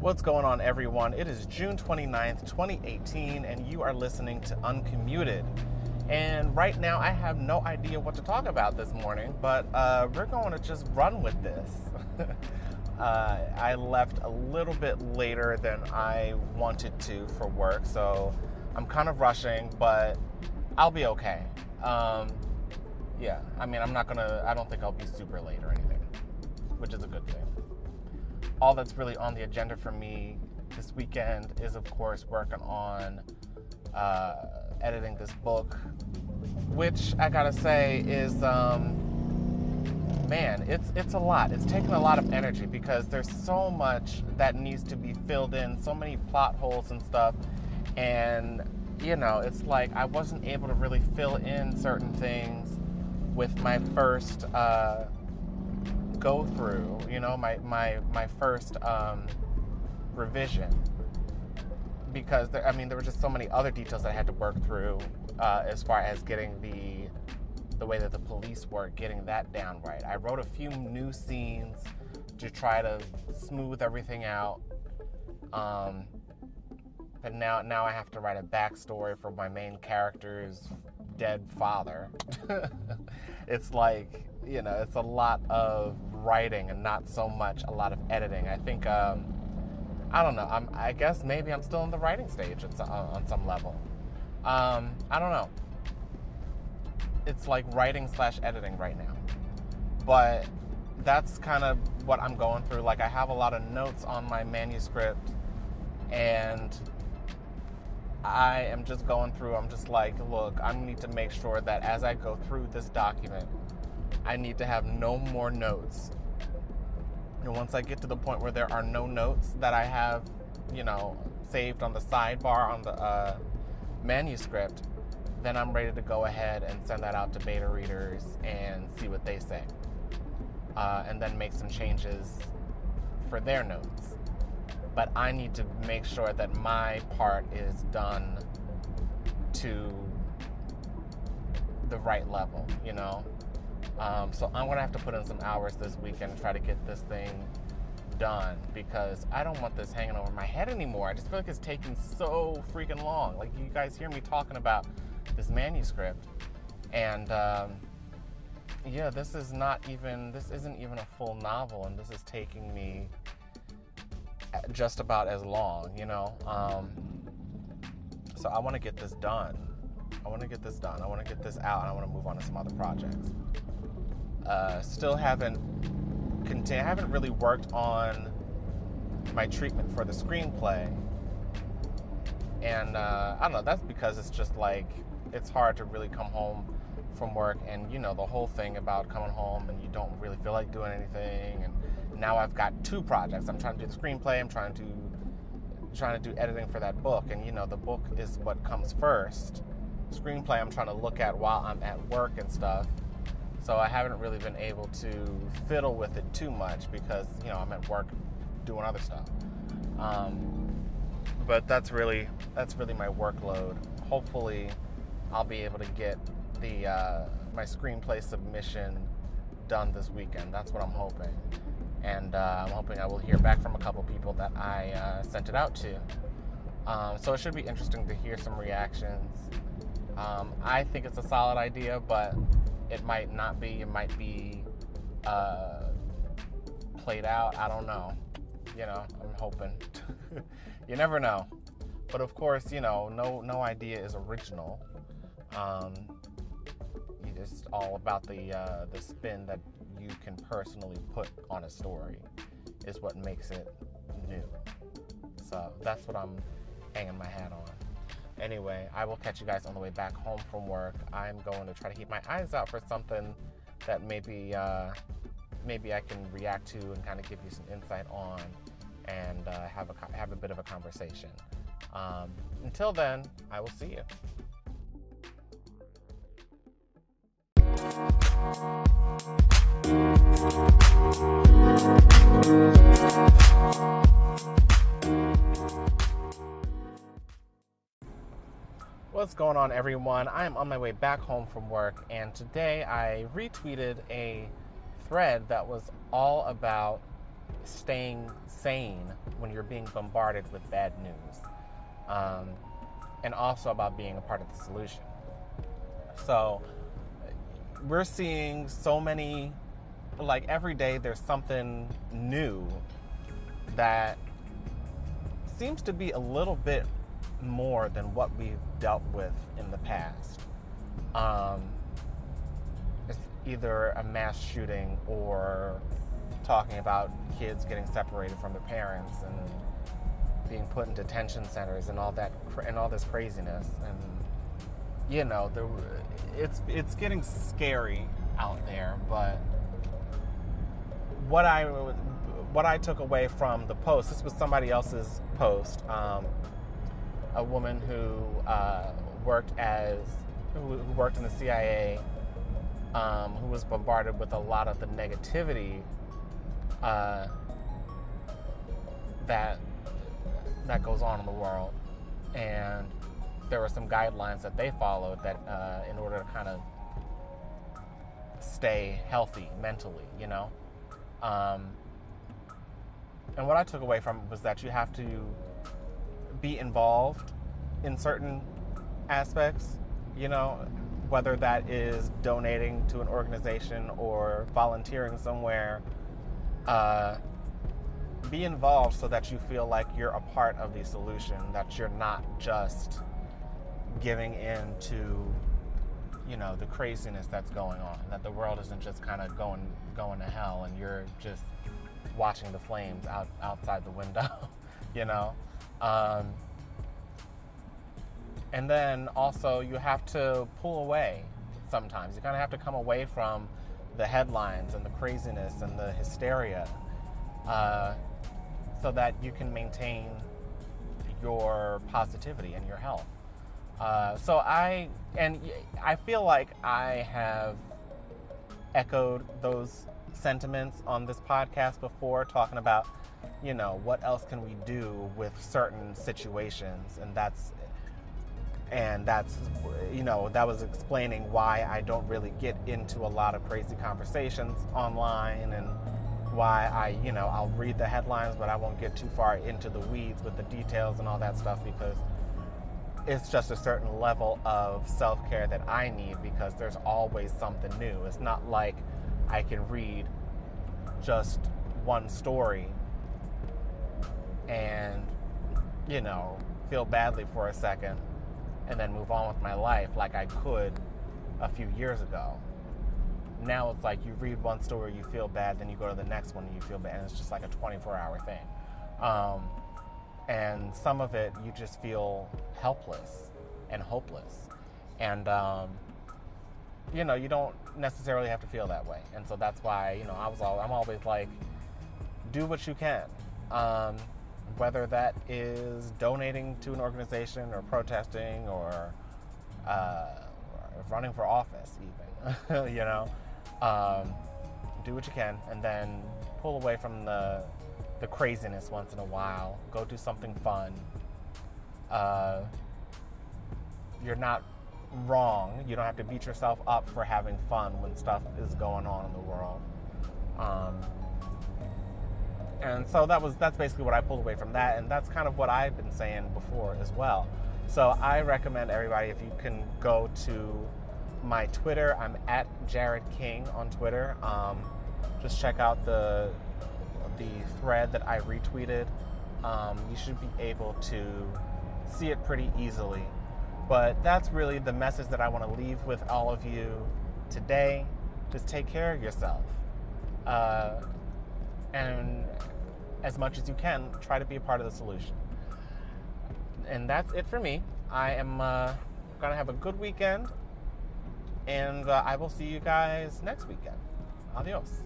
What's going on, everyone? It is June 29th, 2018, and you are listening to Uncommuted. And right now, I have no idea what to talk about this morning, but uh, we're going to just run with this. uh, I left a little bit later than I wanted to for work, so I'm kind of rushing, but I'll be okay. Um, yeah, I mean, I'm not gonna, I don't think I'll be super late or anything, which is a good thing. All that's really on the agenda for me this weekend is, of course, working on uh, editing this book, which I gotta say is, um, man, it's it's a lot. It's taken a lot of energy because there's so much that needs to be filled in, so many plot holes and stuff, and you know, it's like I wasn't able to really fill in certain things with my first uh, go through. You know, my my my first um, revision because there, I mean there were just so many other details I had to work through uh, as far as getting the the way that the police work, getting that down right. I wrote a few new scenes to try to smooth everything out. Um, but now, now I have to write a backstory for my main character's dead father. it's like, you know, it's a lot of writing and not so much a lot of editing. I think, um, I don't know. I'm, I guess maybe I'm still in the writing stage some, on some level. Um, I don't know. It's like writing slash editing right now. But that's kind of what I'm going through. Like, I have a lot of notes on my manuscript, and I am just going through, I'm just like, look, I need to make sure that as I go through this document, I need to have no more notes. And once I get to the point where there are no notes that I have, you know, saved on the sidebar on the uh, manuscript, then I'm ready to go ahead and send that out to beta readers and see what they say. Uh, and then make some changes for their notes but I need to make sure that my part is done to the right level, you know? Um, so I'm gonna have to put in some hours this weekend to try to get this thing done because I don't want this hanging over my head anymore. I just feel like it's taking so freaking long. Like you guys hear me talking about this manuscript, and um, yeah, this is not even this isn't even a full novel, and this is taking me just about as long, you know. Um, so I want to get this done. I want to get this done. I want to get this out, and I want to move on to some other projects. Uh, still haven't continue, haven't really worked on my treatment for the screenplay, and uh, I don't know. That's because it's just like it's hard to really come home from work, and you know the whole thing about coming home and you don't really feel like doing anything, and now I've got two projects. I'm trying to do the screenplay. I'm trying to trying to do editing for that book, and you know the book is what comes first. Screenplay I'm trying to look at while I'm at work and stuff. So I haven't really been able to fiddle with it too much because you know I'm at work doing other stuff. Um, but that's really that's really my workload. Hopefully, I'll be able to get the uh, my screenplay submission done this weekend. That's what I'm hoping and uh, I'm hoping I will hear back from a couple people that I uh, sent it out to. Um, so it should be interesting to hear some reactions. Um, I think it's a solid idea, but it might not be. It might be uh, played out. I don't know. You know, I'm hoping. you never know. But of course, you know, no no idea is original. Um, it's all about the uh, the spin that you can personally put on a story is what makes it new. So that's what I'm hanging my hat on. Anyway, I will catch you guys on the way back home from work. I'm going to try to keep my eyes out for something that maybe uh, maybe I can react to and kind of give you some insight on and uh, have a have a bit of a conversation. Um, until then, I will see you. What's going on, everyone? I'm on my way back home from work, and today I retweeted a thread that was all about staying sane when you're being bombarded with bad news, um, and also about being a part of the solution. So we're seeing so many, like every day, there's something new that seems to be a little bit more than what we've dealt with in the past. Um, it's either a mass shooting or talking about kids getting separated from their parents and being put in detention centers and all that and all this craziness and you know the, it's it's getting scary out there but what I what I took away from the post this was somebody else's post um, a woman who uh, worked as who, worked in the CIA um, who was bombarded with a lot of the negativity uh, that that goes on in the world, and there were some guidelines that they followed that uh, in order to kind of stay healthy mentally, you know. Um, and what I took away from it was that you have to be involved in certain aspects, you know, whether that is donating to an organization or volunteering somewhere uh, be involved so that you feel like you're a part of the solution, that you're not just giving in to you know the craziness that's going on that the world isn't just kind of going going to hell and you're just watching the flames out outside the window you know um, and then also you have to pull away sometimes you kind of have to come away from the headlines and the craziness and the hysteria uh, so that you can maintain your positivity and your health. Uh, so I and I feel like I have echoed those sentiments on this podcast before, talking about you know what else can we do with certain situations, and that's and that's you know that was explaining why I don't really get into a lot of crazy conversations online and why I you know I'll read the headlines but I won't get too far into the weeds with the details and all that stuff because it's just a certain level of self-care that I need because there's always something new. It's not like I can read just one story and you know feel badly for a second and then move on with my life like I could a few years ago. Now it's like you read one story, you feel bad, then you go to the next one and you feel bad, and it's just like a 24 hour thing. Um, and some of it, you just feel helpless and hopeless. And, um, you know, you don't necessarily have to feel that way. And so that's why, you know, I was all, I'm always like, do what you can. Um, whether that is donating to an organization or protesting or, uh, running for office, even, you know, um, do what you can, and then pull away from the the craziness once in a while. Go do something fun. Uh, you're not wrong. You don't have to beat yourself up for having fun when stuff is going on in the world. Um, and so that was that's basically what I pulled away from that, and that's kind of what I've been saying before as well. So I recommend everybody if you can go to my Twitter. I'm at Jared King on Twitter. Um, just check out the the thread that I retweeted. Um, you should be able to see it pretty easily. But that's really the message that I want to leave with all of you today. Just take care of yourself. Uh, and as much as you can, try to be a part of the solution. And that's it for me. I am uh, going to have a good weekend, and uh, I will see you guys next weekend. Adios.